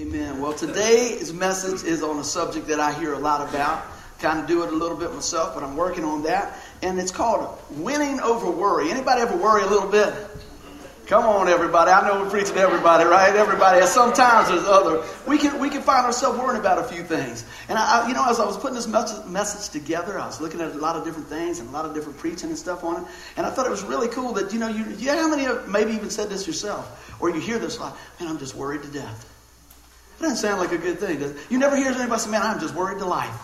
Amen. Well, today's message is on a subject that I hear a lot about. Kind of do it a little bit myself, but I'm working on that. And it's called winning over worry. Anybody ever worry a little bit? Come on, everybody. I know we're preaching to everybody, right? Everybody. Sometimes there's other. We can we can find ourselves worrying about a few things. And I, you know, as I was putting this message, message together, I was looking at a lot of different things and a lot of different preaching and stuff on it. And I thought it was really cool that you know, you, you how many of maybe even said this yourself, or you hear this like, man, I'm just worried to death. It doesn't sound like a good thing. You never hear anybody say, man, I'm just worried to life,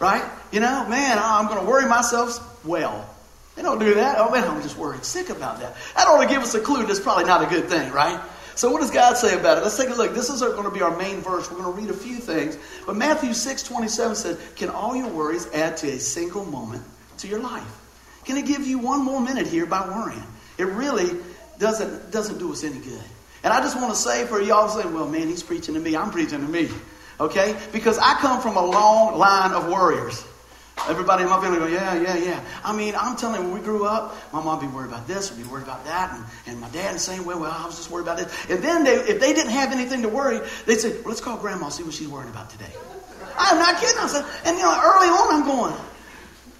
right? You know, man, I'm going to worry myself well. They don't do that. Oh man, I'm just worried sick about that. That ought to give us a clue that's probably not a good thing, right? So what does God say about it? Let's take a look. This is going to be our main verse. We're going to read a few things. But Matthew 6, 27 says, Can all your worries add to a single moment to your life? Can it give you one more minute here by worrying? It really doesn't, doesn't do us any good. And I just want to say for y'all saying, well, man, he's preaching to me. I'm preaching to me. Okay? Because I come from a long line of warriors. Everybody in my family go, yeah, yeah, yeah. I mean, I'm telling you, when we grew up, my mom be worried about this, would be worried about that, and, and my dad the same way. Well, I was just worried about this. And then they, if they didn't have anything to worry, they'd say, well, let's call grandma, see what she's worrying about today. I'm not kidding. I said, and you know, early on, I'm going,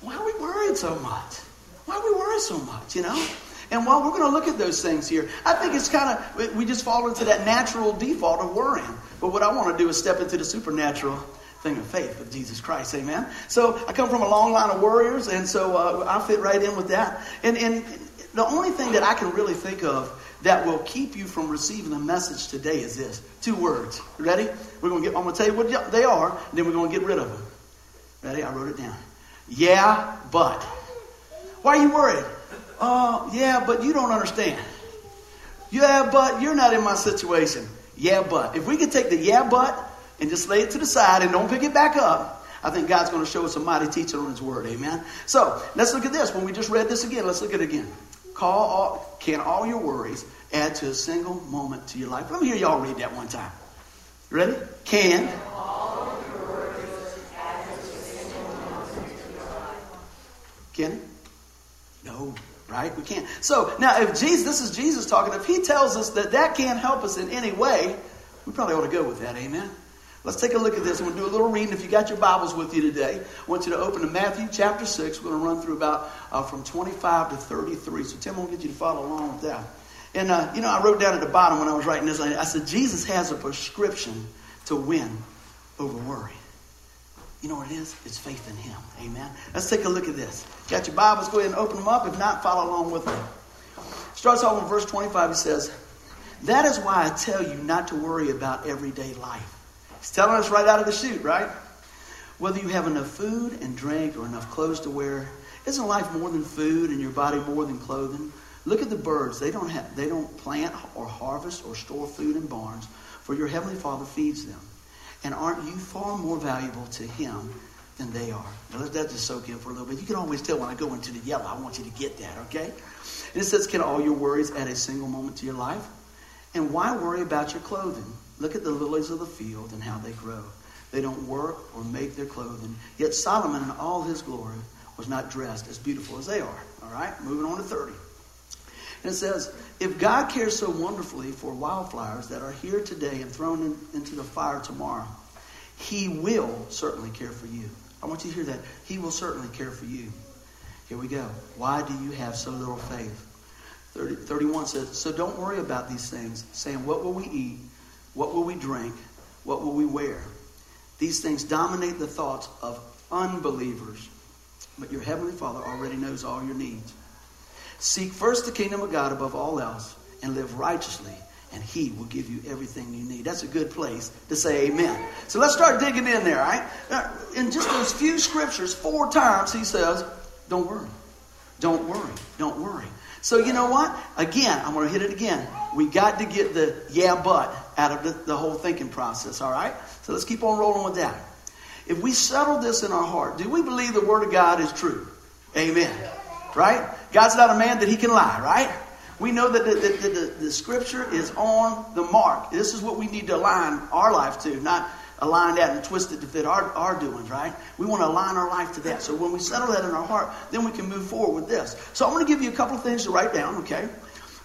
why are we worried so much? Why are we worried so much? You know. And while we're going to look at those things here, I think it's kind of we just fall into that natural default of worrying. But what I want to do is step into the supernatural thing of faith with Jesus Christ. Amen. So I come from a long line of warriors, and so uh, I fit right in with that. And, and the only thing that I can really think of that will keep you from receiving the message today is this two words. Ready? We're going to get. I'm going to tell you what they are, and then we're going to get rid of them. Ready? I wrote it down. Yeah, but. Why are you worried? Uh, yeah, but you don't understand. Yeah, but you're not in my situation. Yeah, but. If we could take the yeah, but and just lay it to the side and don't pick it back up, I think God's going to show us a mighty teaching on His Word. Amen. So let's look at this. When we just read this again, let's look at it again. Call all, can all your worries add to a single moment to your life? Let me hear y'all read that one time. Ready? Can. Can? No right? We can't. So now, if Jesus, this is Jesus talking, if he tells us that that can't help us in any way, we probably ought to go with that. Amen. Let's take a look at this. We'll do a little reading. If you got your Bibles with you today, I want you to open to Matthew chapter 6. We're going to run through about uh, from 25 to 33. So Tim I'll get you to follow along with that. And, uh, you know, I wrote down at the bottom when I was writing this, I said, Jesus has a prescription to win over worry. You know what it is? It's faith in Him. Amen. Let's take a look at this. Got your Bibles? Go ahead and open them up. If not, follow along with me. Starts off in verse 25. He says, That is why I tell you not to worry about everyday life. He's telling us right out of the chute, right? Whether you have enough food and drink or enough clothes to wear, isn't life more than food and your body more than clothing? Look at the birds. They don't have they don't plant or harvest or store food in barns, for your heavenly Father feeds them. And aren't you far more valuable to him than they are? Now let that just soak in for a little bit. You can always tell when I go into the yellow. I want you to get that, okay? And it says, Can all your worries add a single moment to your life? And why worry about your clothing? Look at the lilies of the field and how they grow. They don't work or make their clothing. Yet Solomon in all his glory was not dressed as beautiful as they are. All right, moving on to 30. And it says, If God cares so wonderfully for wildflowers that are here today and thrown in, into the fire tomorrow, He will certainly care for you. I want you to hear that. He will certainly care for you. Here we go. Why do you have so little faith? 30, 31 says, So don't worry about these things, saying, What will we eat? What will we drink? What will we wear? These things dominate the thoughts of unbelievers. But your Heavenly Father already knows all your needs. Seek first the kingdom of God above all else and live righteously, and He will give you everything you need. That's a good place to say amen. So let's start digging in there, right? Now, in just those few scriptures, four times He says, Don't worry. Don't worry. Don't worry. So you know what? Again, I'm going to hit it again. We got to get the yeah, but out of the, the whole thinking process, all right? So let's keep on rolling with that. If we settle this in our heart, do we believe the Word of God is true? Amen. Right? God's not a man that he can lie, right? We know that the, the, the, the, scripture is on the mark. This is what we need to align our life to, not align that and twist it to fit our, our doings, right? We want to align our life to that. So when we settle that in our heart, then we can move forward with this. So I'm going to give you a couple of things to write down, okay?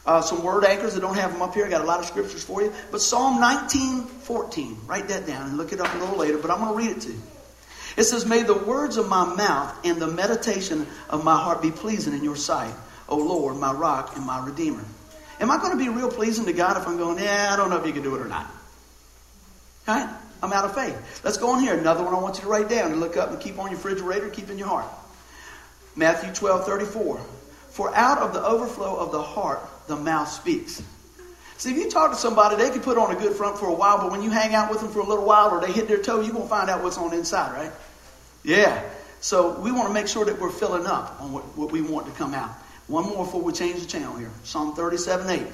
Uh, some word anchors. I don't have them up here. I got a lot of scriptures for you. But Psalm 19, 14. Write that down and look it up a little later, but I'm going to read it to you. It says, May the words of my mouth and the meditation of my heart be pleasing in your sight, O Lord, my rock and my redeemer. Am I going to be real pleasing to God if I'm going, yeah, I don't know if you can do it or not? All right? I'm out of faith. Let's go on here. Another one I want you to write down and look up and keep on your refrigerator, keep in your heart. Matthew 12, 34. For out of the overflow of the heart, the mouth speaks. See, if you talk to somebody, they can put on a good front for a while, but when you hang out with them for a little while or they hit their toe, you're going to find out what's on the inside, right? Yeah. So we want to make sure that we're filling up on what, what we want to come out. One more before we change the channel here. Psalm 37 8.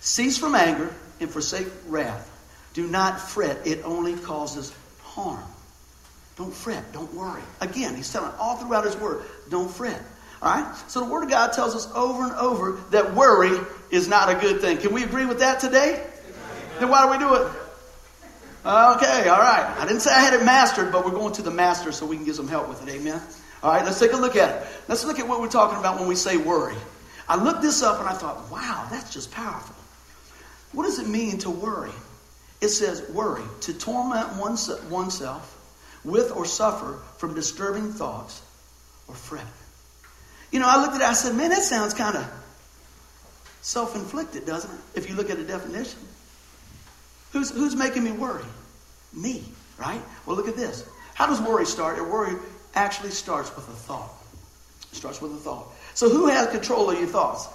Cease from anger and forsake wrath. Do not fret, it only causes harm. Don't fret, don't worry. Again, he's telling all throughout his word, don't fret. All right? So the Word of God tells us over and over that worry is not a good thing. Can we agree with that today? Then why do we do it? Okay, all right. I didn't say I had it mastered, but we're going to the master so we can get some help with it. Amen. All right, let's take a look at it. Let's look at what we're talking about when we say worry. I looked this up and I thought, wow, that's just powerful. What does it mean to worry? It says worry, to torment oneself with or suffer from disturbing thoughts or fret. You know, I looked at it, I said, man, that sounds kind of self inflicted, doesn't it? If you look at the definition. Who's, who's making me worry? Me, right? Well, look at this. How does worry start? A worry actually starts with a thought. It starts with a thought. So, who has control of your thoughts?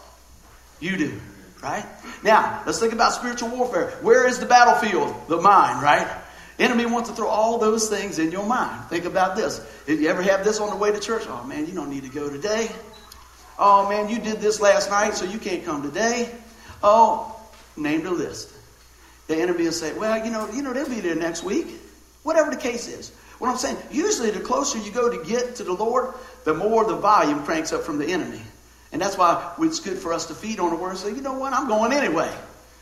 You do, right? Now, let's think about spiritual warfare. Where is the battlefield? The mind, right? Enemy wants to throw all those things in your mind. Think about this. If you ever have this on the way to church, oh man, you don't need to go today. Oh man, you did this last night, so you can't come today. Oh, name the list. The enemy will say, well, you know, you know, they'll be there next week. Whatever the case is. What I'm saying, usually the closer you go to get to the Lord, the more the volume cranks up from the enemy. And that's why it's good for us to feed on the word and say, you know what, I'm going anyway.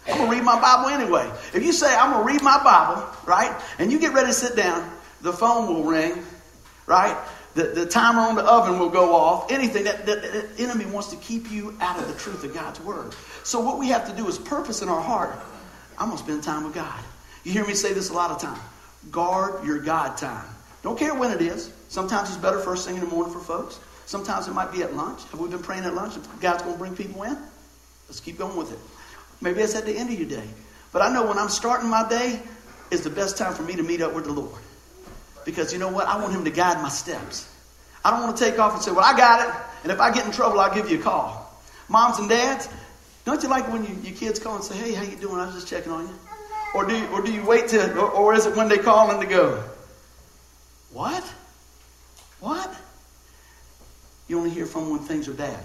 I'm going to read my Bible anyway. If you say, I'm going to read my Bible, right, and you get ready to sit down, the phone will ring, right? The, the timer on the oven will go off. Anything that, that, that enemy wants to keep you out of the truth of God's word. So what we have to do is purpose in our heart. I'm to spend time with God. You hear me say this a lot of time. Guard your God time. Don't care when it is. Sometimes it's better first thing in the morning for folks. Sometimes it might be at lunch. Have we been praying at lunch? God's going to bring people in? Let's keep going with it. Maybe it's at the end of your day. But I know when I'm starting my day is the best time for me to meet up with the Lord. Because you know what? I want Him to guide my steps. I don't want to take off and say, Well, I got it. And if I get in trouble, I'll give you a call. Moms and dads, don't you like when you, your kids call and say, Hey, how you doing? I was just checking on you. Or do you, or do you wait to, or, or is it when they call and to go? What? What? You only hear from them when things are bad.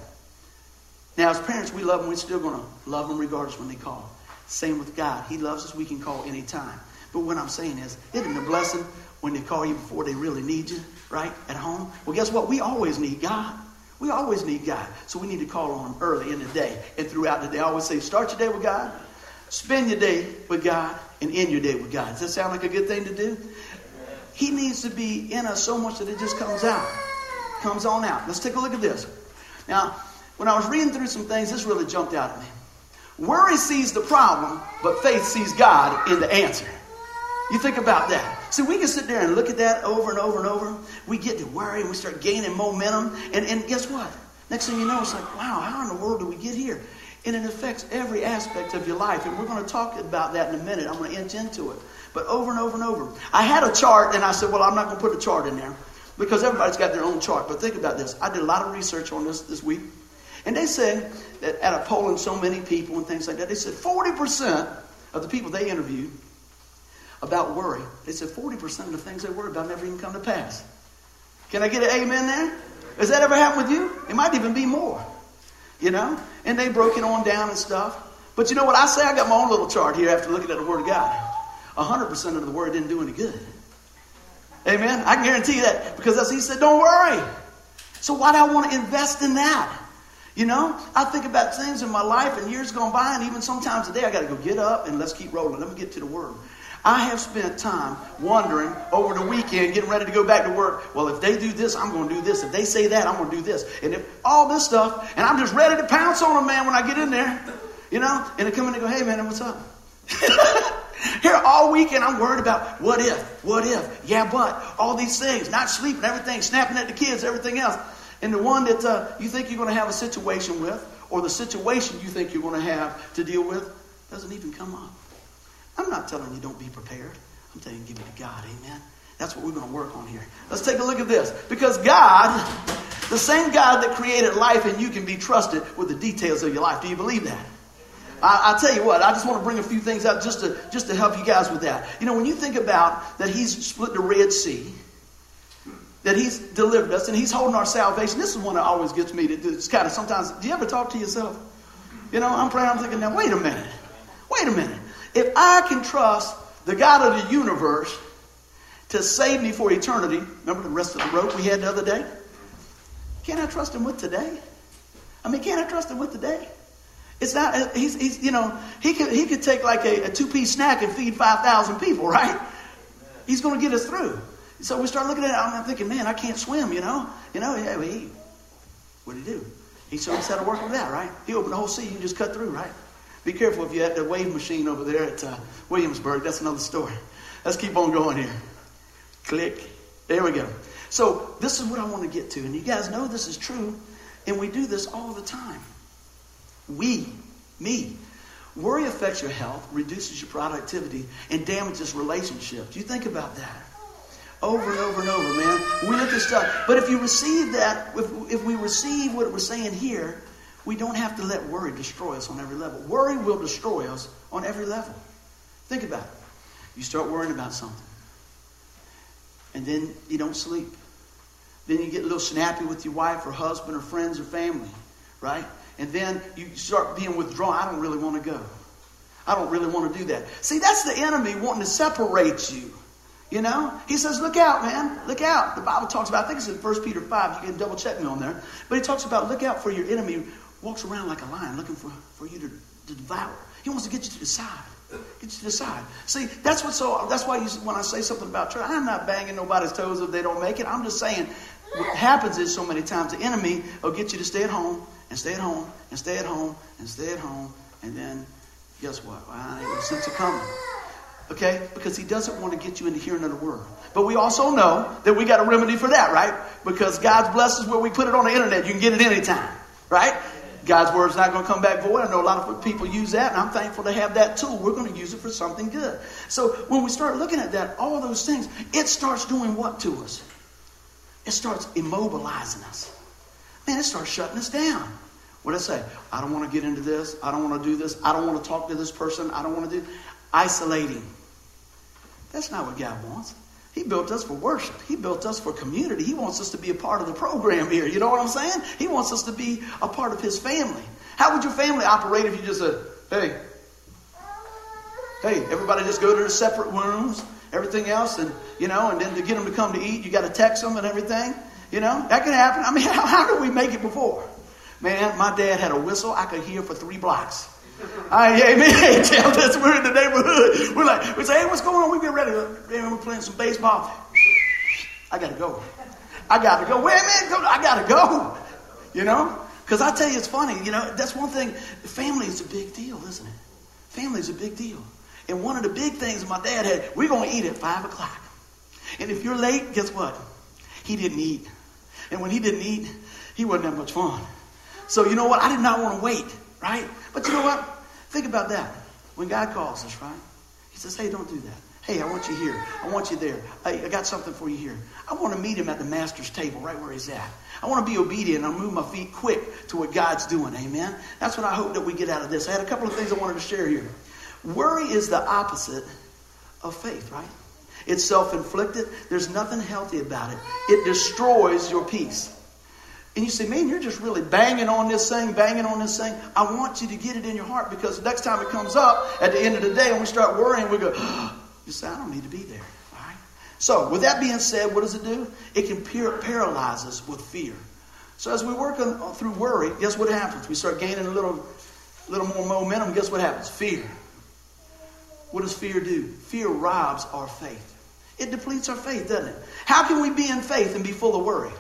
Now, as parents, we love them. We're still going to love them regardless when they call. Same with God. He loves us. We can call anytime. But what I'm saying is, isn't it a blessing when they call you before they really need you, right? At home? Well, guess what? We always need God. We always need God. So we need to call on Him early in the day and throughout the day. I always say, start your day with God, spend your day with God, and end your day with God. Does that sound like a good thing to do? He needs to be in us so much that it just comes out. Comes on out. Let's take a look at this. Now, when I was reading through some things, this really jumped out at me. Worry sees the problem, but faith sees God in the answer. You think about that. See, we can sit there and look at that over and over and over. We get to worry and we start gaining momentum. And, and guess what? Next thing you know, it's like, wow, how in the world do we get here? And it affects every aspect of your life. And we're going to talk about that in a minute. I'm going to inch into it. But over and over and over. I had a chart and I said, well, I'm not going to put a chart in there because everybody's got their own chart. But think about this. I did a lot of research on this this week. And they said that at a polling so many people and things like that, they said 40% of the people they interviewed about worry, they said 40% of the things they worry about never even come to pass. Can I get an amen there? Has that ever happened with you? It might even be more. You know? And they broke it on down and stuff. But you know what I say? I got my own little chart here after looking at the Word of God. 100% of the Word didn't do any good. Amen? I can guarantee you that because as he said, don't worry. So why do I want to invest in that? You know, I think about things in my life and years gone by, and even sometimes today I got to go get up and let's keep rolling. Let me get to the Word. I have spent time wondering over the weekend, getting ready to go back to work. Well, if they do this, I'm going to do this. If they say that, I'm going to do this. And if all this stuff, and I'm just ready to pounce on them, man, when I get in there. You know? And they come in and go, hey man, what's up? Here all weekend I'm worried about what if, what if, yeah, but, all these things, not sleeping, everything, snapping at the kids, everything else. And the one that uh, you think you're going to have a situation with, or the situation you think you're going to have to deal with, doesn't even come up. I'm not telling you don't be prepared. I'm telling you give it to God. Amen. That's what we're going to work on here. Let's take a look at this. Because God, the same God that created life and you can be trusted with the details of your life. Do you believe that? I, will tell you what, I just want to bring a few things up just to, just to help you guys with that. You know, when you think about that He's split the Red Sea, that He's delivered us, and He's holding our salvation, this is one that always gets me to do. It's kind of sometimes, do you ever talk to yourself? You know, I'm praying, I'm thinking, now, wait a minute. Wait a minute. If I can trust the God of the universe to save me for eternity, remember the rest of the rope we had the other day? Can I trust Him with today? I mean, can I trust Him with today? It's not, he's, he's you know, he could, he could take like a, a two piece snack and feed 5,000 people, right? He's going to get us through. So we start looking at it, I'm thinking, man, I can't swim, you know? You know, yeah, he, what did he do? He showed us how to work with that, right? He opened the whole sea, you can just cut through, right? Be careful if you had the wave machine over there at uh, Williamsburg. That's another story. Let's keep on going here. Click. There we go. So this is what I want to get to. And you guys know this is true. And we do this all the time. We, me. Worry affects your health, reduces your productivity, and damages relationships. You think about that. Over and over and over, man. We look at stuff. But if you receive that, if, if we receive what we're saying here, we don't have to let worry destroy us on every level. Worry will destroy us on every level. Think about it. You start worrying about something, and then you don't sleep. Then you get a little snappy with your wife or husband or friends or family, right? And then you start being withdrawn. I don't really want to go. I don't really want to do that. See, that's the enemy wanting to separate you. You know? He says, look out, man. Look out. The Bible talks about, I think it's in 1 Peter 5. You can double check me on there. But he talks about, look out for your enemy walks around like a lion looking for, for you to, to devour. He wants to get you to decide. Get you to decide. See, that's what so that's why you, when I say something about church, I'm not banging nobody's toes if they don't make it. I'm just saying what happens is so many times the enemy will get you to stay at home and stay at home and stay at home and stay at home and then guess what? I ain't no sense of coming. Okay? Because he doesn't want to get you into hearing of the word. But we also know that we got a remedy for that, right? Because God's blessings where we put it on the internet. You can get it anytime, right? God's word is not going to come back void. I know a lot of people use that, and I'm thankful to have that tool. We're going to use it for something good. So when we start looking at that, all those things, it starts doing what to us? It starts immobilizing us. Man, it starts shutting us down. What I say? I don't want to get into this. I don't want to do this. I don't want to talk to this person. I don't want to do isolating. That's not what God wants. He built us for worship. He built us for community. He wants us to be a part of the program here. You know what I'm saying? He wants us to be a part of His family. How would your family operate if you just said, hey, hey, everybody just go to their separate rooms, everything else, and, you know, and then to get them to come to eat, you got to text them and everything? You know, that can happen. I mean, how, how did we make it before? Man, my dad had a whistle I could hear for three blocks. I, amen. Tell us we're in the neighborhood. We're like, we say, hey, what's going on? We get ready. we're playing some baseball. I gotta go. I gotta go. Wait a minute. I gotta go. You know? Because I tell you, it's funny. You know, that's one thing. Family is a big deal, isn't it? Family is a big deal. And one of the big things my dad had, we're to eat at 5 o'clock. And if you're late, guess what? He didn't eat. And when he didn't eat, he wasn't that much fun. So you know what? I did not want to wait, right? But you know what? Think about that. When God calls us, right? He says, hey, don't do that. Hey, I want you here. I want you there. Hey, I got something for you here. I want to meet him at the master's table, right where he's at. I want to be obedient. I move my feet quick to what God's doing. Amen. That's what I hope that we get out of this. I had a couple of things I wanted to share here. Worry is the opposite of faith, right? It's self inflicted. There's nothing healthy about it. It destroys your peace. And you say, man, you're just really banging on this thing, banging on this thing. I want you to get it in your heart because next time it comes up at the end of the day and we start worrying, we go, oh, you say, I don't need to be there. All right? So, with that being said, what does it do? It can paralyze us with fear. So, as we work on, through worry, guess what happens? We start gaining a little, little more momentum. Guess what happens? Fear. What does fear do? Fear robs our faith. It depletes our faith, doesn't it? How can we be in faith and be full of worry?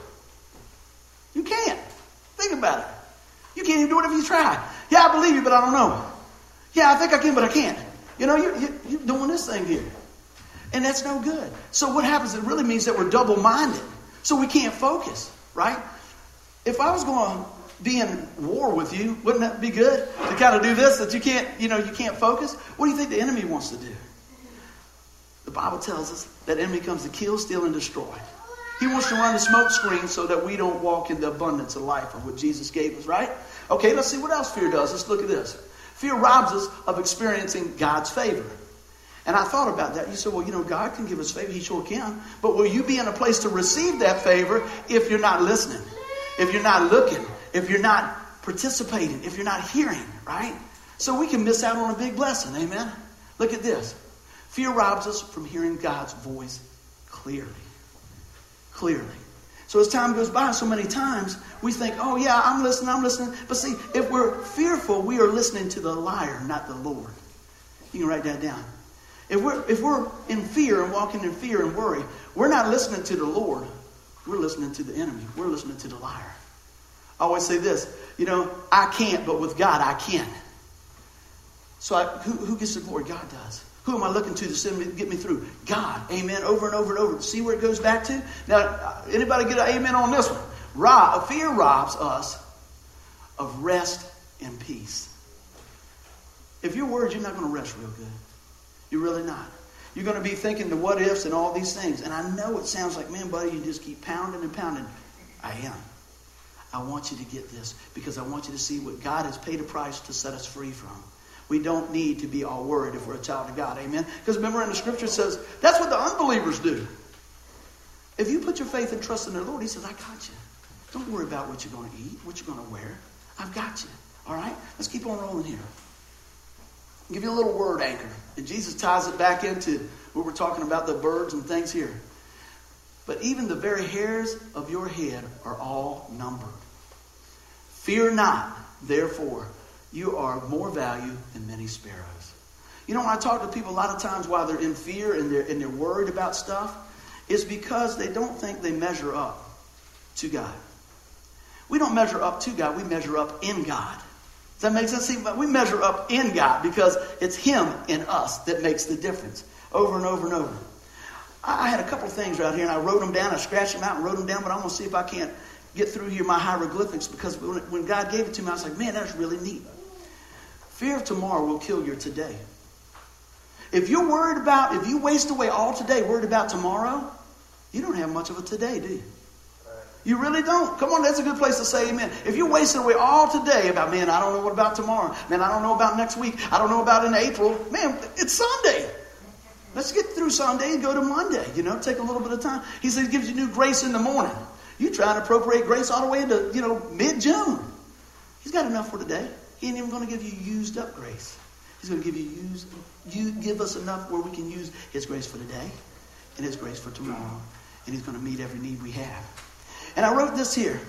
You can't. Think about it. You can't even do it if you try. Yeah, I believe you, but I don't know. Yeah, I think I can, but I can't. You know, you're, you're doing this thing here. And that's no good. So what happens? It really means that we're double minded. So we can't focus, right? If I was going to be in war with you, wouldn't that be good to kind of do this that you can't, you know, you can't focus? What do you think the enemy wants to do? The Bible tells us that enemy comes to kill, steal, and destroy. He wants to run the smoke screen so that we don't walk in the abundance of life of what Jesus gave us, right? Okay, let's see what else fear does. Let's look at this. Fear robs us of experiencing God's favor. And I thought about that. You said, well, you know, God can give us favor. He sure can. But will you be in a place to receive that favor if you're not listening? If you're not looking? If you're not participating? If you're not hearing, right? So we can miss out on a big blessing. Amen? Look at this. Fear robs us from hearing God's voice clearly. Clearly. So as time goes by, so many times we think, oh, yeah, I'm listening, I'm listening. But see, if we're fearful, we are listening to the liar, not the Lord. You can write that down. If we're, if we're in fear and walking in fear and worry, we're not listening to the Lord. We're listening to the enemy. We're listening to the liar. I always say this, you know, I can't, but with God, I can. So I, who, who gets the glory? God does. Who am I looking to to send me, get me through? God. Amen. Over and over and over. See where it goes back to? Now, uh, anybody get an amen on this one? Rob, uh, fear robs us of rest and peace. If you're worried, you're not going to rest real good. You're really not. You're going to be thinking the what ifs and all these things. And I know it sounds like, man, buddy, you just keep pounding and pounding. I am. I want you to get this because I want you to see what God has paid a price to set us free from. We don't need to be all worried if we're a child of God. Amen? Because remember in the scripture says that's what the unbelievers do. If you put your faith and trust in the Lord, He says, I got you. Don't worry about what you're going to eat, what you're going to wear. I've got you. All right? Let's keep on rolling here. I'll give you a little word anchor. And Jesus ties it back into what we're talking about the birds and things here. But even the very hairs of your head are all numbered. Fear not, therefore, you are more value than many sparrows. You know, when I talk to people a lot of times while they're in fear and they're, and they're worried about stuff, it's because they don't think they measure up to God. We don't measure up to God, we measure up in God. Does that make sense? See, we measure up in God because it's Him in us that makes the difference over and over and over. I had a couple of things right here, and I wrote them down. I scratched them out and wrote them down, but I'm going to see if I can't get through here my hieroglyphics because when God gave it to me, I was like, man, that's really neat. Fear of tomorrow will kill your today. If you're worried about, if you waste away all today worried about tomorrow, you don't have much of a today, do you? You really don't. Come on, that's a good place to say amen. If you're wasting away all today about, man, I don't know what about tomorrow. Man, I don't know about next week. I don't know about in April. Man, it's Sunday. Let's get through Sunday and go to Monday. You know, take a little bit of time. He says he gives you new grace in the morning. You try and appropriate grace all the way into, you know, mid-June. He's got enough for today. He ain't even going to give you used up grace. He's going to give you use, you give us enough where we can use His grace for today and His grace for tomorrow. And He's going to meet every need we have. And I wrote this here.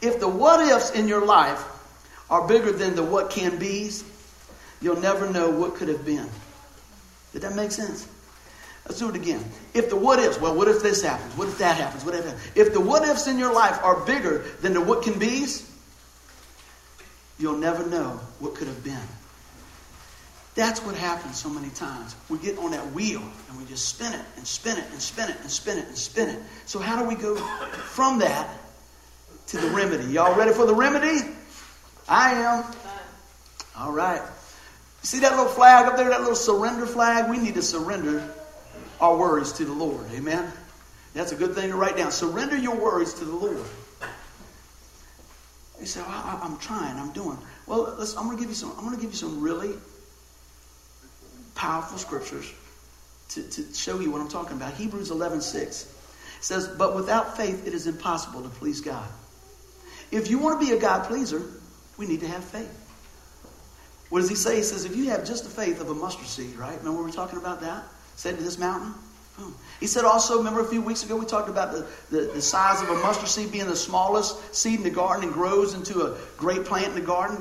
If the what ifs in your life are bigger than the what can be's, you'll never know what could have been. Did that make sense? Let's do it again. If the what ifs, well, what if this happens? What if that happens? What if If the what ifs in your life are bigger than the what can be's, you'll never know what could have been. That's what happens so many times. We get on that wheel and we just spin it and spin it and spin it and spin it and spin it. So, how do we go from that to the remedy? Y'all ready for the remedy? I am. All right. See that little flag up there, that little surrender flag? We need to surrender our worries to the Lord. Amen. That's a good thing to write down. Surrender your worries to the Lord. You say, well, I, am trying, I'm doing. Well, I'm going to give you some. I'm going to give you some really powerful scriptures to, to show you what I'm talking about. Hebrews 11 6 says, But without faith, it is impossible to please God. If you want to be a God pleaser, we need to have faith. What does he say? He says, if you have just the faith of a mustard seed, right? Remember we were talking about that? Said to this mountain? He said also, remember a few weeks ago we talked about the, the, the, size of a mustard seed being the smallest seed in the garden and grows into a great plant in the garden,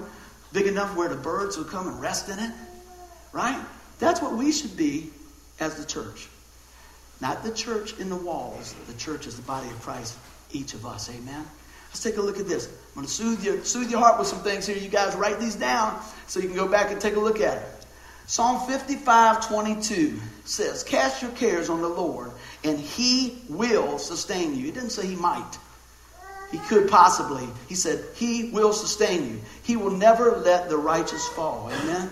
big enough where the birds will come and rest in it? Right? That's what we should be as the church. Not the church in the walls. The church is the body of Christ, each of us. Amen? Let's take a look at this. I'm going to soothe your, soothe your heart with some things here. You guys write these down so you can go back and take a look at it. Psalm 55 22 says, Cast your cares on the Lord, and he will sustain you. He didn't say he might. He could possibly. He said, He will sustain you. He will never let the righteous fall. Amen?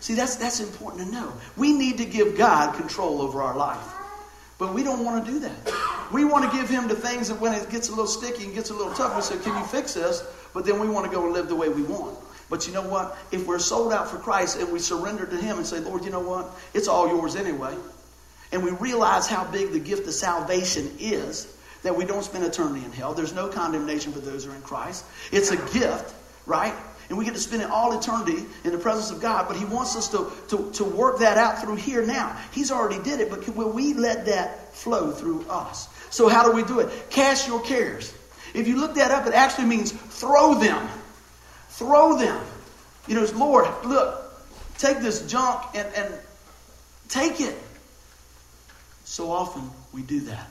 See, that's, that's important to know. We need to give God control over our life. But we don't want to do that. We want to give Him the things that when it gets a little sticky and gets a little tough, we say, Can you fix this? But then we want to go and live the way we want. But you know what? If we're sold out for Christ and we surrender to Him and say, Lord, you know what? It's all yours anyway. And we realize how big the gift of salvation is, that we don't spend eternity in hell. There's no condemnation for those who are in Christ. It's a gift, right? And we get to spend all eternity in the presence of God, but He wants us to, to, to work that out through here now. He's already did it, but will we let that flow through us? So, how do we do it? Cast your cares. If you look that up, it actually means throw them. Throw them. You know, Lord, look, take this junk and, and take it. So often we do that.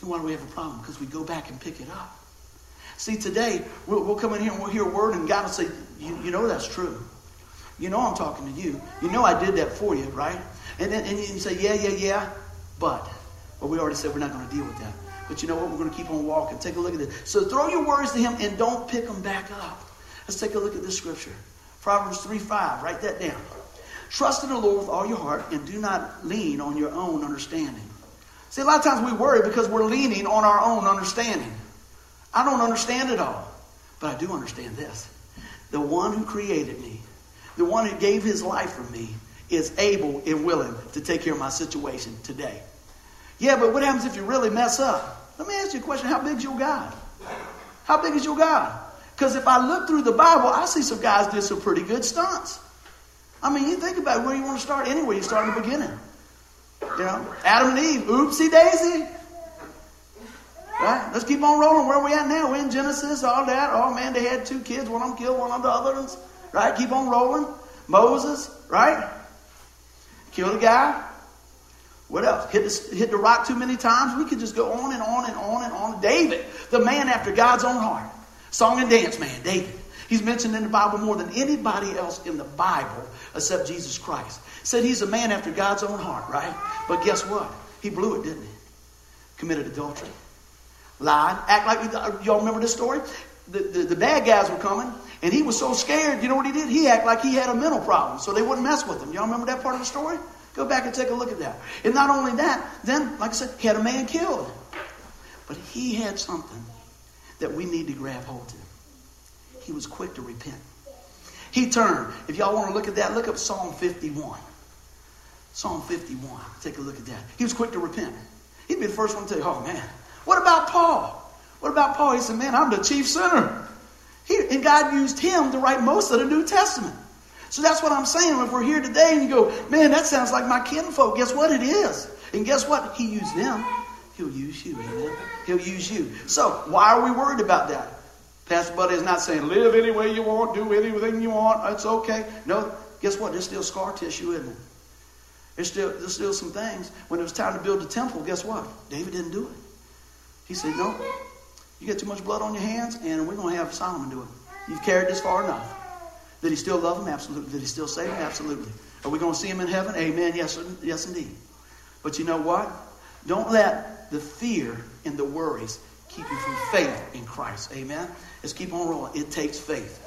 Then why do we have a problem? Because we go back and pick it up. See, today we'll, we'll come in here and we'll hear a word, and God will say, you, you know that's true. You know I'm talking to you. You know I did that for you, right? And then and you say, yeah, yeah, yeah, but. But we already said we're not going to deal with that. But you know what? We're going to keep on walking. Take a look at this. So throw your worries to Him and don't pick them back up. Let's take a look at this scripture. Proverbs 3 5. Write that down. Trust in the Lord with all your heart and do not lean on your own understanding. See, a lot of times we worry because we're leaning on our own understanding. I don't understand it all, but I do understand this. The one who created me, the one who gave his life for me, is able and willing to take care of my situation today. Yeah, but what happens if you really mess up? Let me ask you a question. How big is your God? How big is your God? Because if I look through the Bible, I see some guys did some pretty good stunts. I mean, you think about where you want to start anywhere, you start in the beginning. You know, Adam and Eve, oopsie daisy. Right? Let's keep on rolling. Where are we at now? We're in Genesis, all that. Oh man, they had two kids, one of them killed one of the others. Right? Keep on rolling. Moses, right? Killed a guy. What else? Hit the, hit the rock too many times. We could just go on and on and on and on. David, the man after God's own heart. Song and dance man, David. He's mentioned in the Bible more than anybody else in the Bible except Jesus Christ. Said he's a man after God's own heart, right? But guess what? He blew it, didn't he? Committed adultery. Lied. Act like, uh, y'all remember this story? The, the, the, bad guys were coming, and he was so scared, you know what he did? He acted like he had a mental problem, so they wouldn't mess with him. Y'all remember that part of the story? Go back and take a look at that. And not only that, then, like I said, he had a man killed. But he had something that we need to grab hold to. He was quick to repent. He turned. If y'all want to look at that, look up Psalm 51. Psalm 51. Take a look at that. He was quick to repent. He'd be the first one to tell you, oh man, what about Paul? What about Paul? He said, man, I'm the chief sinner. He, and God used him to write most of the New Testament. So that's what I'm saying. If we're here today and you go, man, that sounds like my kinfolk, guess what it is? And guess what? He used them. He'll use you, amen. He'll use you. So why are we worried about that? Pastor Buddy is not saying live any way you want, do anything you want, it's okay. No, guess what? There's still scar tissue, isn't it? There's still, there's still some things. When it was time to build the temple, guess what? David didn't do it. He said, No, you got too much blood on your hands, and we're going to have Solomon do it. You've carried this far enough. Did he still love him? Absolutely. Did he still save him? Absolutely. Are we going to see him in heaven? Amen. Yes, yes, indeed. But you know what? Don't let the fear and the worries keep you from faith in Christ. Amen. Let's keep on rolling. It takes faith.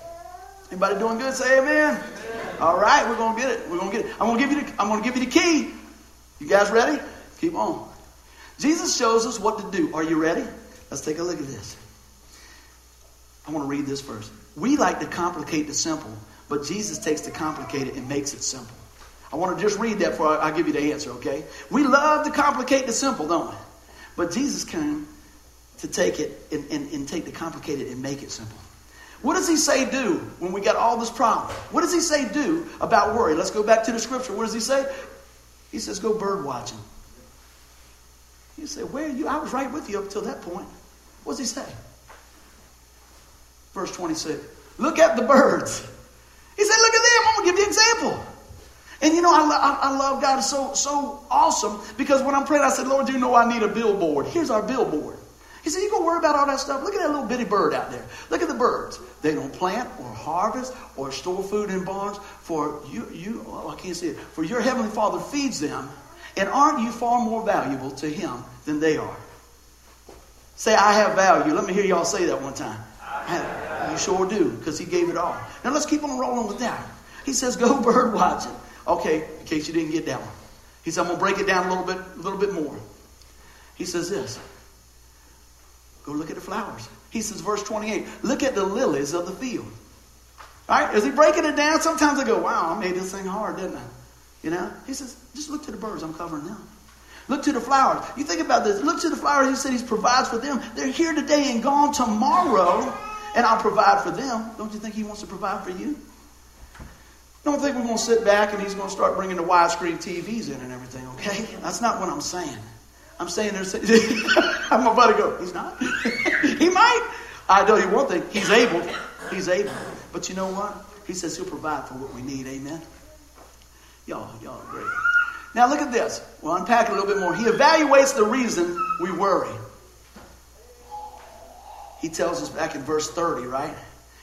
Anybody doing good? Say amen. amen. All right, we're gonna get it. We're gonna get it. I'm gonna give you the, I'm gonna give you the key. You guys ready? Keep on. Jesus shows us what to do. Are you ready? Let's take a look at this. I want to read this first. We like to complicate the simple, but Jesus takes the complicated and makes it simple. I want to just read that before I, I give you the answer, okay? We love to complicate the simple, don't we? But Jesus came to take it and, and, and take the complicated and make it simple. What does he say do when we got all this problem? What does he say do about worry? Let's go back to the scripture. What does he say? He says, go bird watching. You say, where are you? I was right with you up until that point. What does he say? Verse 26. Look at the birds. He said, look at them. I'm going to give you an example. And you know, I, I, love God so, so awesome because when I'm praying, I said, Lord, you know I need a billboard. Here's our billboard. He said, You gonna worry about all that stuff? Look at that little bitty bird out there. Look at the birds. They don't plant or harvest or store food in barns. For you, you oh, I can't see it. For your heavenly Father feeds them, and aren't you far more valuable to Him than they are? Say, I have value. Let me hear y'all say that one time. You sure do, because He gave it all. Now let's keep on rolling with that. He says, Go bird watching. Okay, in case you didn't get that one. He said, I'm gonna break it down a little bit, a little bit more. He says this. Go look at the flowers. He says, verse 28, look at the lilies of the field. All right? Is he breaking it down? Sometimes I go, wow, I made this thing hard, didn't I? You know? He says, just look to the birds. I'm covering them. Look to the flowers. You think about this. Look to the flowers. He said he provides for them. They're here today and gone tomorrow, and I'll provide for them. Don't you think he wants to provide for you? Don't think we're going to sit back and he's going to start bringing the widescreen TVs in and everything, okay? That's not what I'm saying. I'm saying there's. I'm about to go. He's not. he might. I tell you one thing. He's able. He's able. But you know what? He says he'll provide for what we need. Amen. Y'all, y'all agree. Now look at this. We'll unpack it a little bit more. He evaluates the reason we worry. He tells us back in verse 30, right?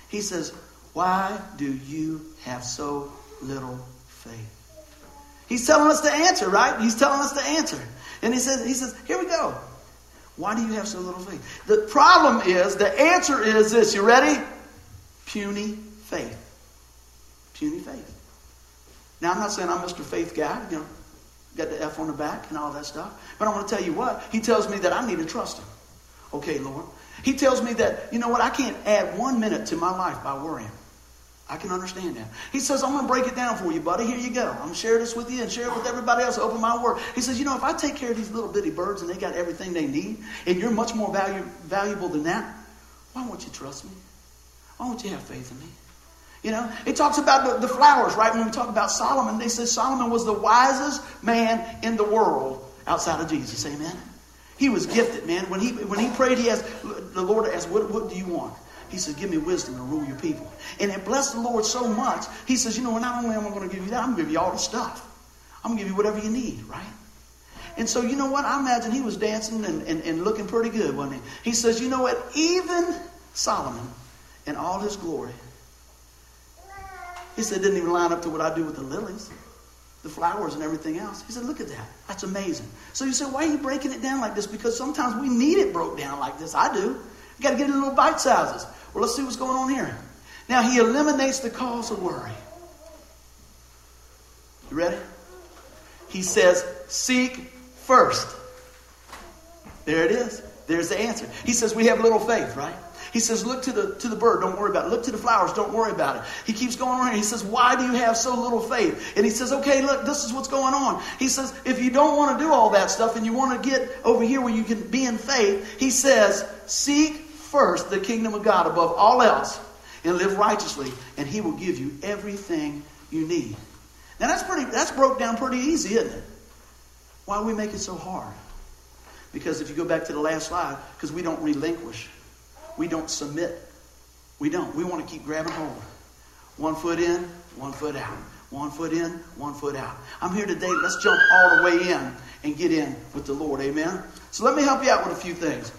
He says, Why do you have so little faith? He's telling us the answer, right? He's telling us the answer. And he says, he says, here we go. Why do you have so little faith? The problem is, the answer is this. You ready? Puny faith. Puny faith. Now, I'm not saying I'm Mr. Faith guy, you know, got the F on the back and all that stuff. But I want to tell you what, he tells me that I need to trust him. Okay, Lord. He tells me that, you know what, I can't add one minute to my life by worrying. I can understand that. He says, I'm going to break it down for you, buddy. Here you go. I'm going to share this with you and share it with everybody else. Open my word. He says, you know, if I take care of these little bitty birds and they got everything they need, and you're much more value, valuable than that, why won't you trust me? Why won't you have faith in me? You know, it talks about the, the flowers, right? When we talk about Solomon, they say Solomon was the wisest man in the world outside of Jesus. Amen. He was gifted, man. When he when he prayed, he asked the Lord asked, "What what do you want?" He says, Give me wisdom to rule your people. And it blessed the Lord so much, he says, You know, not only am I going to give you that, I'm going to give you all the stuff. I'm going to give you whatever you need, right? And so, you know what? I imagine he was dancing and, and, and looking pretty good, wasn't he? He says, You know what? Even Solomon, in all his glory, he said, didn't even line up to what I do with the lilies, the flowers, and everything else. He said, Look at that. That's amazing. So you say, Why are you breaking it down like this? Because sometimes we need it broke down like this. I do. You got to get it in little bite sizes. Well, let's see what's going on here. Now, he eliminates the cause of worry. You ready? He says, Seek first. There it is. There's the answer. He says, We have little faith, right? He says, Look to the, to the bird, don't worry about it. Look to the flowers, don't worry about it. He keeps going on. He says, Why do you have so little faith? And he says, Okay, look, this is what's going on. He says, If you don't want to do all that stuff and you want to get over here where you can be in faith, he says, Seek first the kingdom of God above all else and live righteously, and he will give you everything you need. Now that's pretty that's broke down pretty easy, isn't it? Why do we make it so hard? Because if you go back to the last slide, because we don't relinquish. We don't submit. We don't. We want to keep grabbing hold. One foot in, one foot out. One foot in, one foot out. I'm here today. Let's jump all the way in and get in with the Lord. Amen. So let me help you out with a few things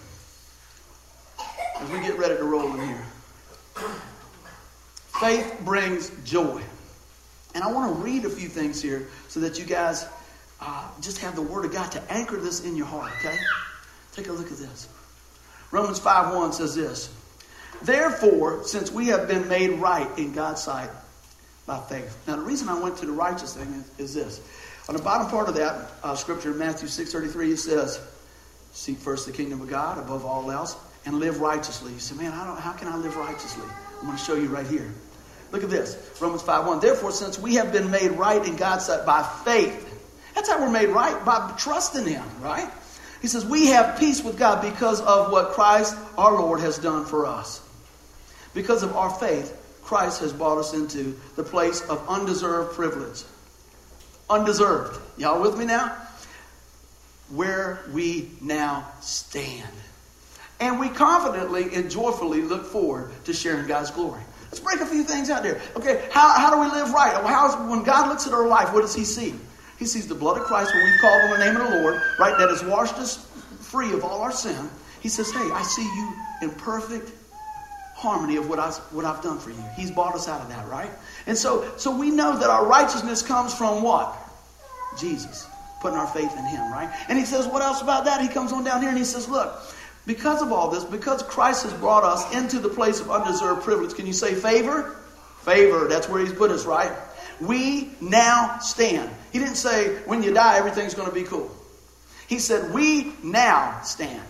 as we get ready to roll in here. Faith brings joy. And I want to read a few things here so that you guys uh, just have the Word of God to anchor this in your heart, okay? Take a look at this. Romans 5 1 says this Therefore, since we have been made right in God's sight by faith. Now, the reason I went to the righteous thing is, is this. On the bottom part of that uh, scripture, Matthew 6 33, it says, Seek first the kingdom of God above all else and live righteously. You say, man, how can I live righteously? I'm going to show you right here. Look at this Romans 5 1. Therefore, since we have been made right in God's sight by faith, that's how we're made right, by trusting Him, right? He says, We have peace with God because of what Christ our Lord has done for us. Because of our faith, Christ has brought us into the place of undeserved privilege. Undeserved. Y'all with me now? Where we now stand and we confidently and joyfully look forward to sharing God's glory. Let's break a few things out there. Okay, how, how do we live right? How's, when God looks at our life, what does He see? He sees the blood of Christ when we've called on the name of the Lord, right? That has washed us free of all our sin. He says, Hey, I see you in perfect harmony of what, I, what I've done for you. He's bought us out of that, right? And so, so we know that our righteousness comes from what? Jesus. Putting our faith in Him, right? And He says, What else about that? He comes on down here and He says, Look, because of all this, because Christ has brought us into the place of undeserved privilege, can you say favor? Favor. That's where He's put us, right? We now stand. He didn't say, when you die, everything's going to be cool. He said, we now stand.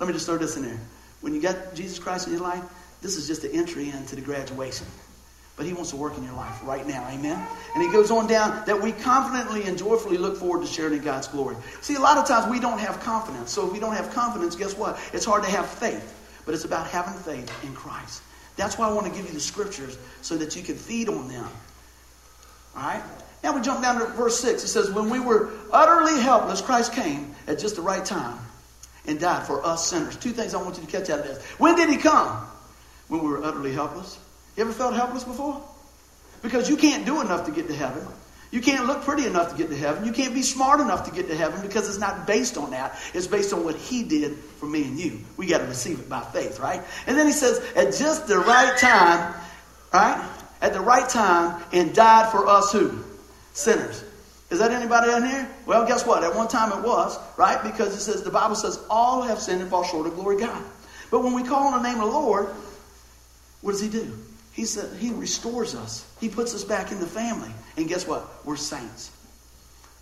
Let me just throw this in there. When you got Jesus Christ in your life, this is just the entry into the graduation. But he wants to work in your life right now. Amen. And he goes on down that we confidently and joyfully look forward to sharing in God's glory. See, a lot of times we don't have confidence. So if we don't have confidence, guess what? It's hard to have faith. But it's about having faith in Christ. That's why I want to give you the scriptures so that you can feed on them. All right? Now we jump down to verse 6. It says, When we were utterly helpless, Christ came at just the right time and died for us sinners. Two things I want you to catch out of this. When did he come? When we were utterly helpless. You ever felt helpless before? Because you can't do enough to get to heaven. You can't look pretty enough to get to heaven. You can't be smart enough to get to heaven because it's not based on that. It's based on what he did for me and you. We got to receive it by faith, right? And then he says, at just the right time, right? At the right time and died for us who? Sinners. Is that anybody in here? Well, guess what? At one time it was, right? Because it says the Bible says all have sinned and fall short of glory God. But when we call on the name of the Lord, what does he do? He said he restores us. He puts us back in the family. And guess what? We're saints.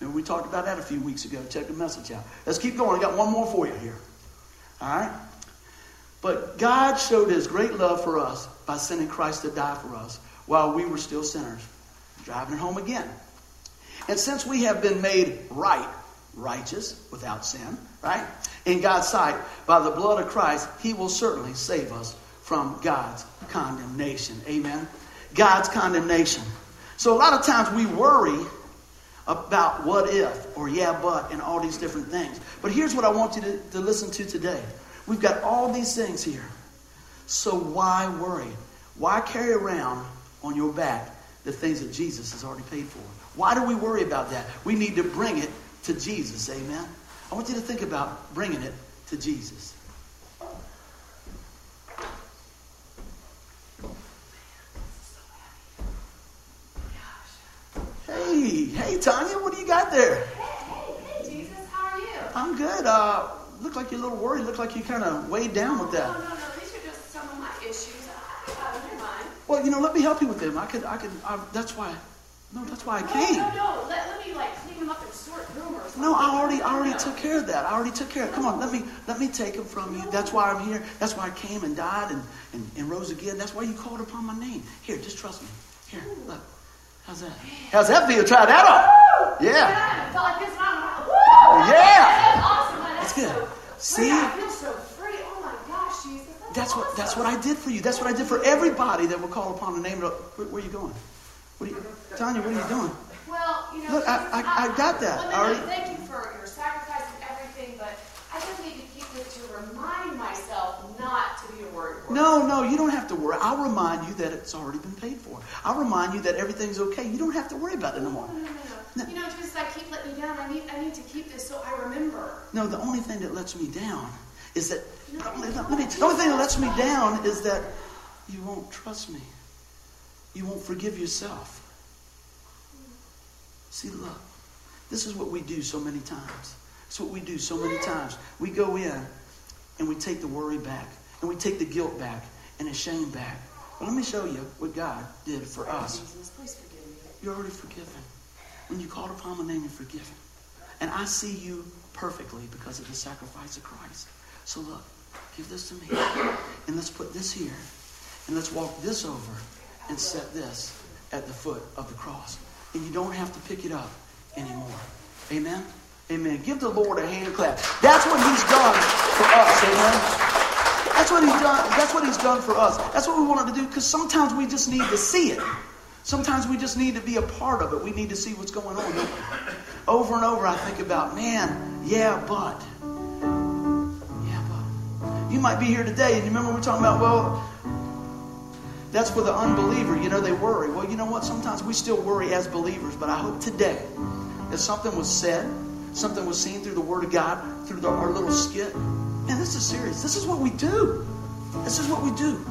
And we talked about that a few weeks ago. Check the message out. Let's keep going. I got one more for you here. All right? But God showed his great love for us by sending Christ to die for us while we were still sinners. Driving it home again. And since we have been made right, righteous, without sin, right, in God's sight, by the blood of Christ, he will certainly save us from God's condemnation. Amen. God's condemnation. So a lot of times we worry about what if or yeah, but and all these different things. But here's what I want you to, to listen to today. We've got all these things here. So why worry? Why carry around on your back the things that Jesus has already paid for? Why do we worry about that? We need to bring it to Jesus. Amen. I want you to think about bringing it to Jesus. Hey, hey, Tanya, what do you got there? Hey, hey, Jesus, how are you? I'm good. Uh, look like you're a little worried. Look like you kind of weighed down with that. No, no, no. These are just some of my issues. I, never mind. Well, you know, let me help you with them. I could, I could. I, that's why. No, that's why I came. No, no, no. Let, let me like clean them up and sort or something. No, I already, I already No. took care of that. I already took care of. it. Come on, let me, let me take them from you. That's why I'm here. That's why I came and died and, and, and rose again. That's why you called upon my name. Here, just trust me. Here, look. How's that? How's that feel? Try that on. Woo! Yeah. I felt like this in a while. Woo! Yeah. That's awesome. That's, That's good. So, See? Man, I feel so free. Oh my gosh, Jesus. That's, That's what, that's what I did for you. That's what I did for everybody that will call upon the name of. Where, where are you going? What are you, Tanya? What are you doing? Well, you know, Look, I- Jesus, I- I got that. Well, I no, no, already- thank you for your sacrifice and everything, but I just need to keep this to remind myself not to be a worry wart. No, no, you don't have to worry. I'll remind you that it's already been paid for. I'll remind you that everything's okay. You don't have to worry about it no more. No, no, no, no. You know, Jesus, I keep letting you down. I need, I need to keep this so I remember. No, the only thing that lets me down is that. The only, let me- the only thing that lets me down is that you won't trust me. You won't forgive yourself. See, look, this is what we do so many times. It's what we do so many times. We go in and we take the worry back, and we take the guilt back, and the shame back. But let me show you what God did for us. Jesus, please forgive me. You're already forgiven. When you called upon my name, you're forgiven. And I see you perfectly because of the sacrifice of Christ. So look, give this to me. And let's put this here. And let's walk this over and set this at the foot of the cross. And you don't have to pick it up anymore. Amen? Amen. Give the Lord a hand clap. That's what He's done for us. Amen. That's what he's done. That's what he's done for us. That's what we wanted to do because sometimes we just need to see it. Sometimes we just need to be a part of it. We need to see what's going on. Over and over, I think about, man, yeah, but. Yeah, but. You might be here today and you remember we are talking about, well, that's for the unbeliever. You know, they worry. Well, you know what? Sometimes we still worry as believers, but I hope today that something was said, something was seen through the Word of God, through the, our little skit, Man, this is serious. This is what we do. This is what we do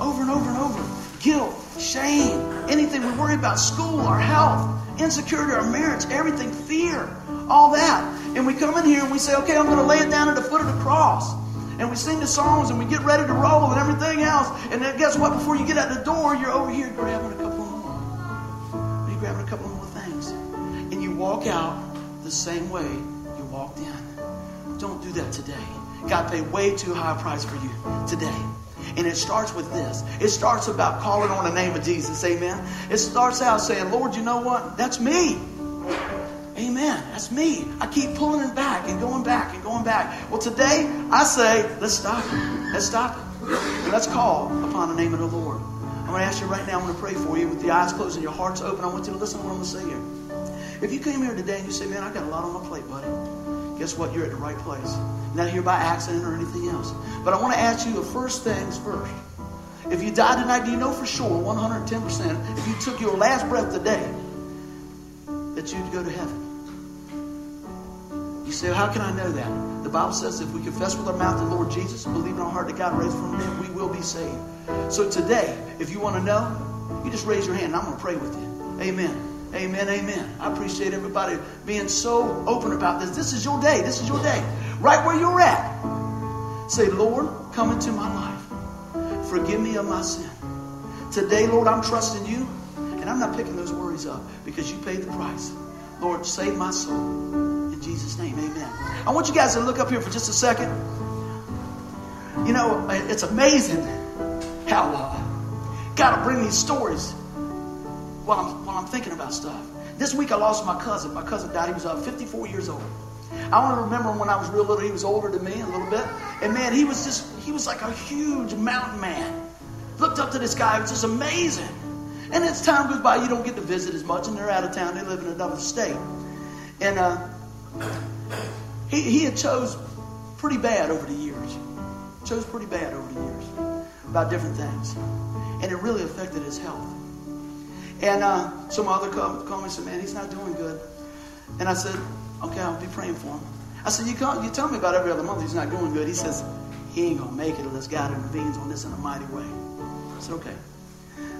over and over and over. Guilt, shame, anything we worry about, school, our health, insecurity, our marriage, everything, fear, all that. And we come in here and we say, okay, I'm going to lay it down at the foot of the cross. And we sing the songs and we get ready to roll and everything else. And then guess what? Before you get out the door, you're over here grabbing a couple more. You're grabbing a couple more things. And you walk out the same way you walked in. Don't do that today. God paid way too high a price for you today. And it starts with this. It starts about calling on the name of Jesus. Amen. It starts out saying, Lord, you know what? That's me. Amen. That's me. I keep pulling it back and going back and going back. Well, today I say, let's stop it. Let's stop it. And let's call upon the name of the Lord. I'm going to ask you right now, I'm going to pray for you with the eyes closed and your hearts open. I want you to listen to what I'm going to say here. If you came here today and you say, man, I got a lot on my plate, buddy guess what? You're at the right place. Not here by accident or anything else. But I want to ask you the first things first. If you died tonight, do you know for sure, 110%, if you took your last breath today, that you'd go to heaven? You say, how can I know that? The Bible says if we confess with our mouth the Lord Jesus and believe in our heart that God raised from the dead, we will be saved. So today, if you want to know, you just raise your hand and I'm going to pray with you. Amen. Amen, amen. I appreciate everybody being so open about this. This is your day. This is your day. Right where you're at. Say, Lord, come into my life. Forgive me of my sin. Today, Lord, I'm trusting you, and I'm not picking those worries up because you paid the price. Lord, save my soul. In Jesus' name, amen. I want you guys to look up here for just a second. You know, it's amazing how uh, God will bring these stories while I'm, while I'm thinking about stuff. This week I lost my cousin. My cousin died. He was uh, 54 years old. I want to remember when I was real little. He was older than me a little bit, and man, he was just he was like a huge mountain man. Looked up to this guy. It was just amazing. And as time goes by, you don't get to visit as much, and they're out of town. They live in another state, and uh, he he had chose pretty bad over the years. Chose pretty bad over the years about different things, and it really affected his health. And uh, some other called, me and said, man, he's not doing good. And I said, okay, I'll be praying for him. I said, you, call, you tell me about every other month he's not doing good. He says, he ain't going to make it unless God intervenes on this in a mighty way. I said, okay.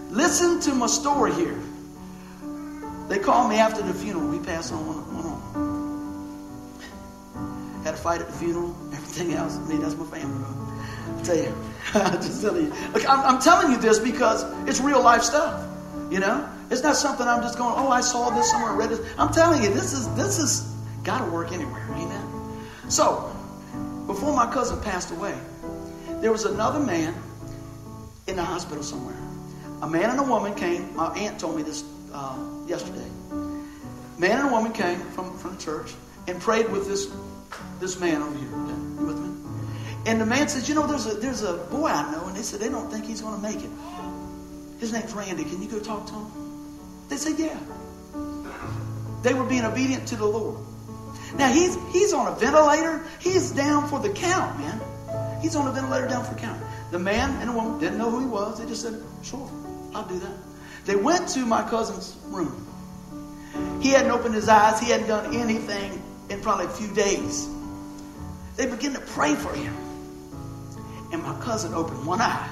Listen to my story here. They called me after the funeral. We passed on on. Had a fight at the funeral, everything else. I mean, that's my family. I tell you, just telling you. Look, I'm, I'm telling you this because it's real life stuff. You know, it's not something I'm just going, oh, I saw this somewhere, read this. I'm telling you, this is this is got to work anywhere. Amen. So, before my cousin passed away, there was another man in the hospital somewhere. A man and a woman came. My aunt told me this uh, yesterday. Man and a woman came from, from the church and prayed with this this man over here. You with me? And the man says, you know, there's a there's a boy I know, and they said they don't think he's going to make it. His name's Randy. Can you go talk to him? They said, Yeah. They were being obedient to the Lord. Now he's he's on a ventilator. He's down for the count, man. He's on a ventilator down for the count. The man and the woman didn't know who he was. They just said, Sure, I'll do that. They went to my cousin's room. He hadn't opened his eyes, he hadn't done anything in probably a few days. They began to pray for him. And my cousin opened one eye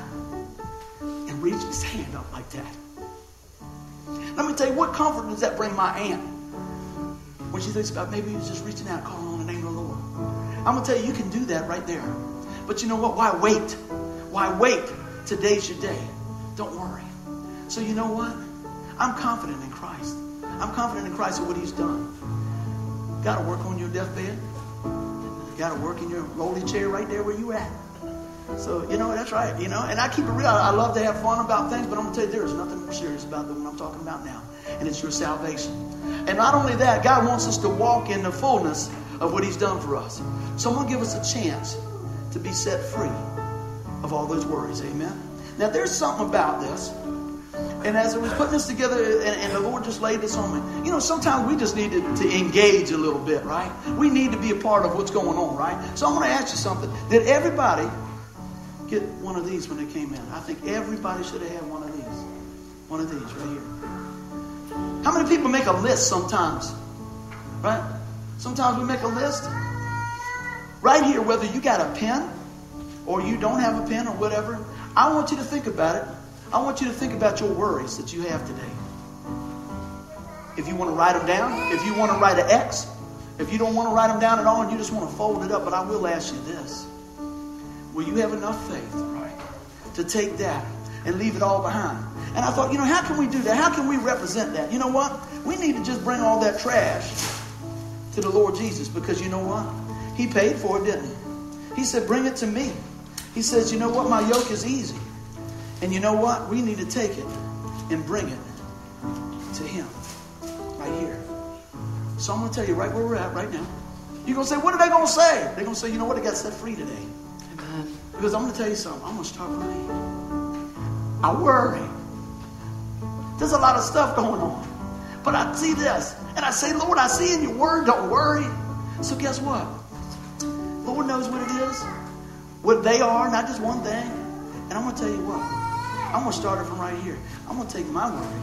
and reached his hand up like that. Let me tell you, what comfort does that bring my aunt when she thinks about maybe was just reaching out, calling on the name of the Lord? I'm going to tell you, you can do that right there. But you know what? Why wait? Why wait? Today's your day. Don't worry. So you know what? I'm confident in Christ. I'm confident in Christ and what He's done. Got to work on your deathbed. Got to work in your rolly chair right there where you at. So, you know, that's right, you know. And I keep it real. I love to have fun about things, but I'm going to tell you, there is nothing more serious about than what I'm talking about now. And it's your salvation. And not only that, God wants us to walk in the fullness of what He's done for us. So I'm going to give us a chance to be set free of all those worries. Amen. Now, there's something about this. And as I was putting this together, and, and, the Lord just laid this on me, you know, sometimes we just need to, to, engage a little bit, right? We need to be a part of what's going on, right? So I'm going to ask you something. Did everybody get one of these when they came in. I think everybody should have had one of these. One of these right here. How many people make a list sometimes? Right? Sometimes we make a list. right here, whether you got a pen or you don't have a pen or whatever, I want you to think about it. I want you to think about your worries that you have today. If you want to write them down, if you want to write an X, if you don't want to write them down at all and you just want to fold it up, but I will ask you this. Will you have enough faith, right, to take that and leave it all behind? And I thought, you know, how can we do that? How can we represent that? You know what? We need to just bring all that trash to the Lord Jesus because you know what? He paid for it, didn't he? He said, bring it to me. He says, you know what? My yoke is easy. And you know what? We need to take it and bring it to Him right here. So I'm going to tell you right where we're at right now. You're going to say, what are they going to say? They're going to say, you know what? I got set free today. Because I'm going to tell you something. I'm going to start me. I worry. There's a lot of stuff going on. But I see this. And I say, Lord, I see in your word, don't worry. So guess what? Lord knows what it is. What they are, not just one thing. And I'm going to tell you what. I'm going to start it from right here. I'm going to take my worry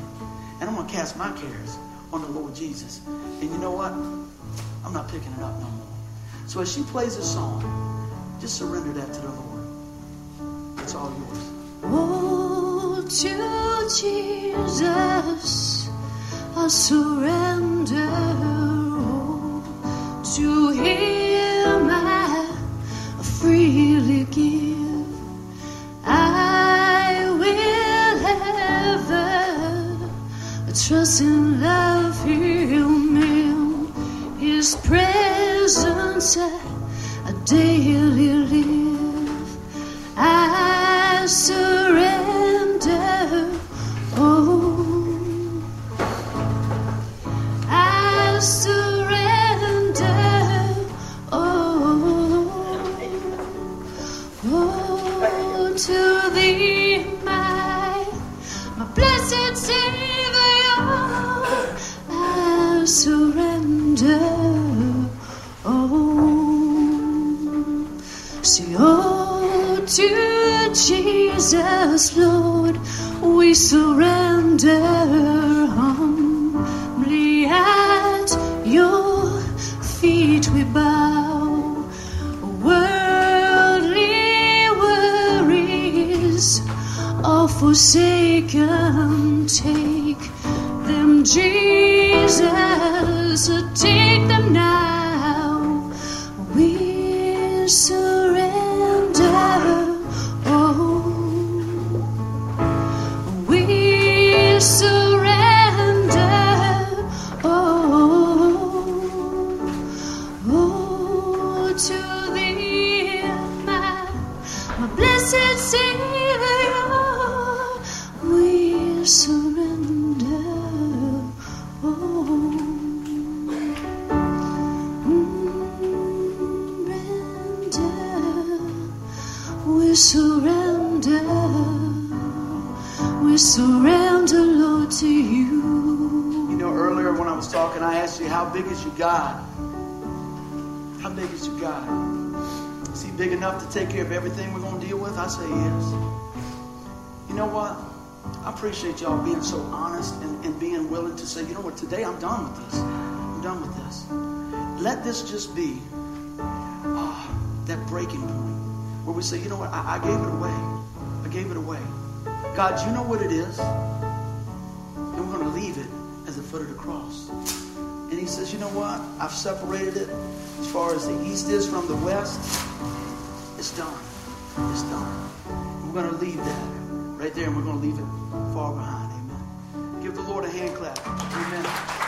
and I'm going to cast my cares on the Lord Jesus. And you know what? I'm not picking it up no more. So as she plays a song, just surrender that to the Lord. It's all yours. Oh, to Jesus, I surrender. To Him I freely give. I will ever trust and love Him in His presence I daily appreciate y'all being so honest and, and being willing to say, you know what, today I'm done with this. I'm done with this. Let this just be uh, that breaking point where we say, you know what, I, I gave it away. I gave it away. God, you know what it is. And we're going to leave it as the foot of the cross. And he says, you know what? I've separated it as far as the east is from the west. It's done. It's done. We're going to leave that right there and we're going to leave it far behind. Amen. Give the Lord a hand clap. Amen.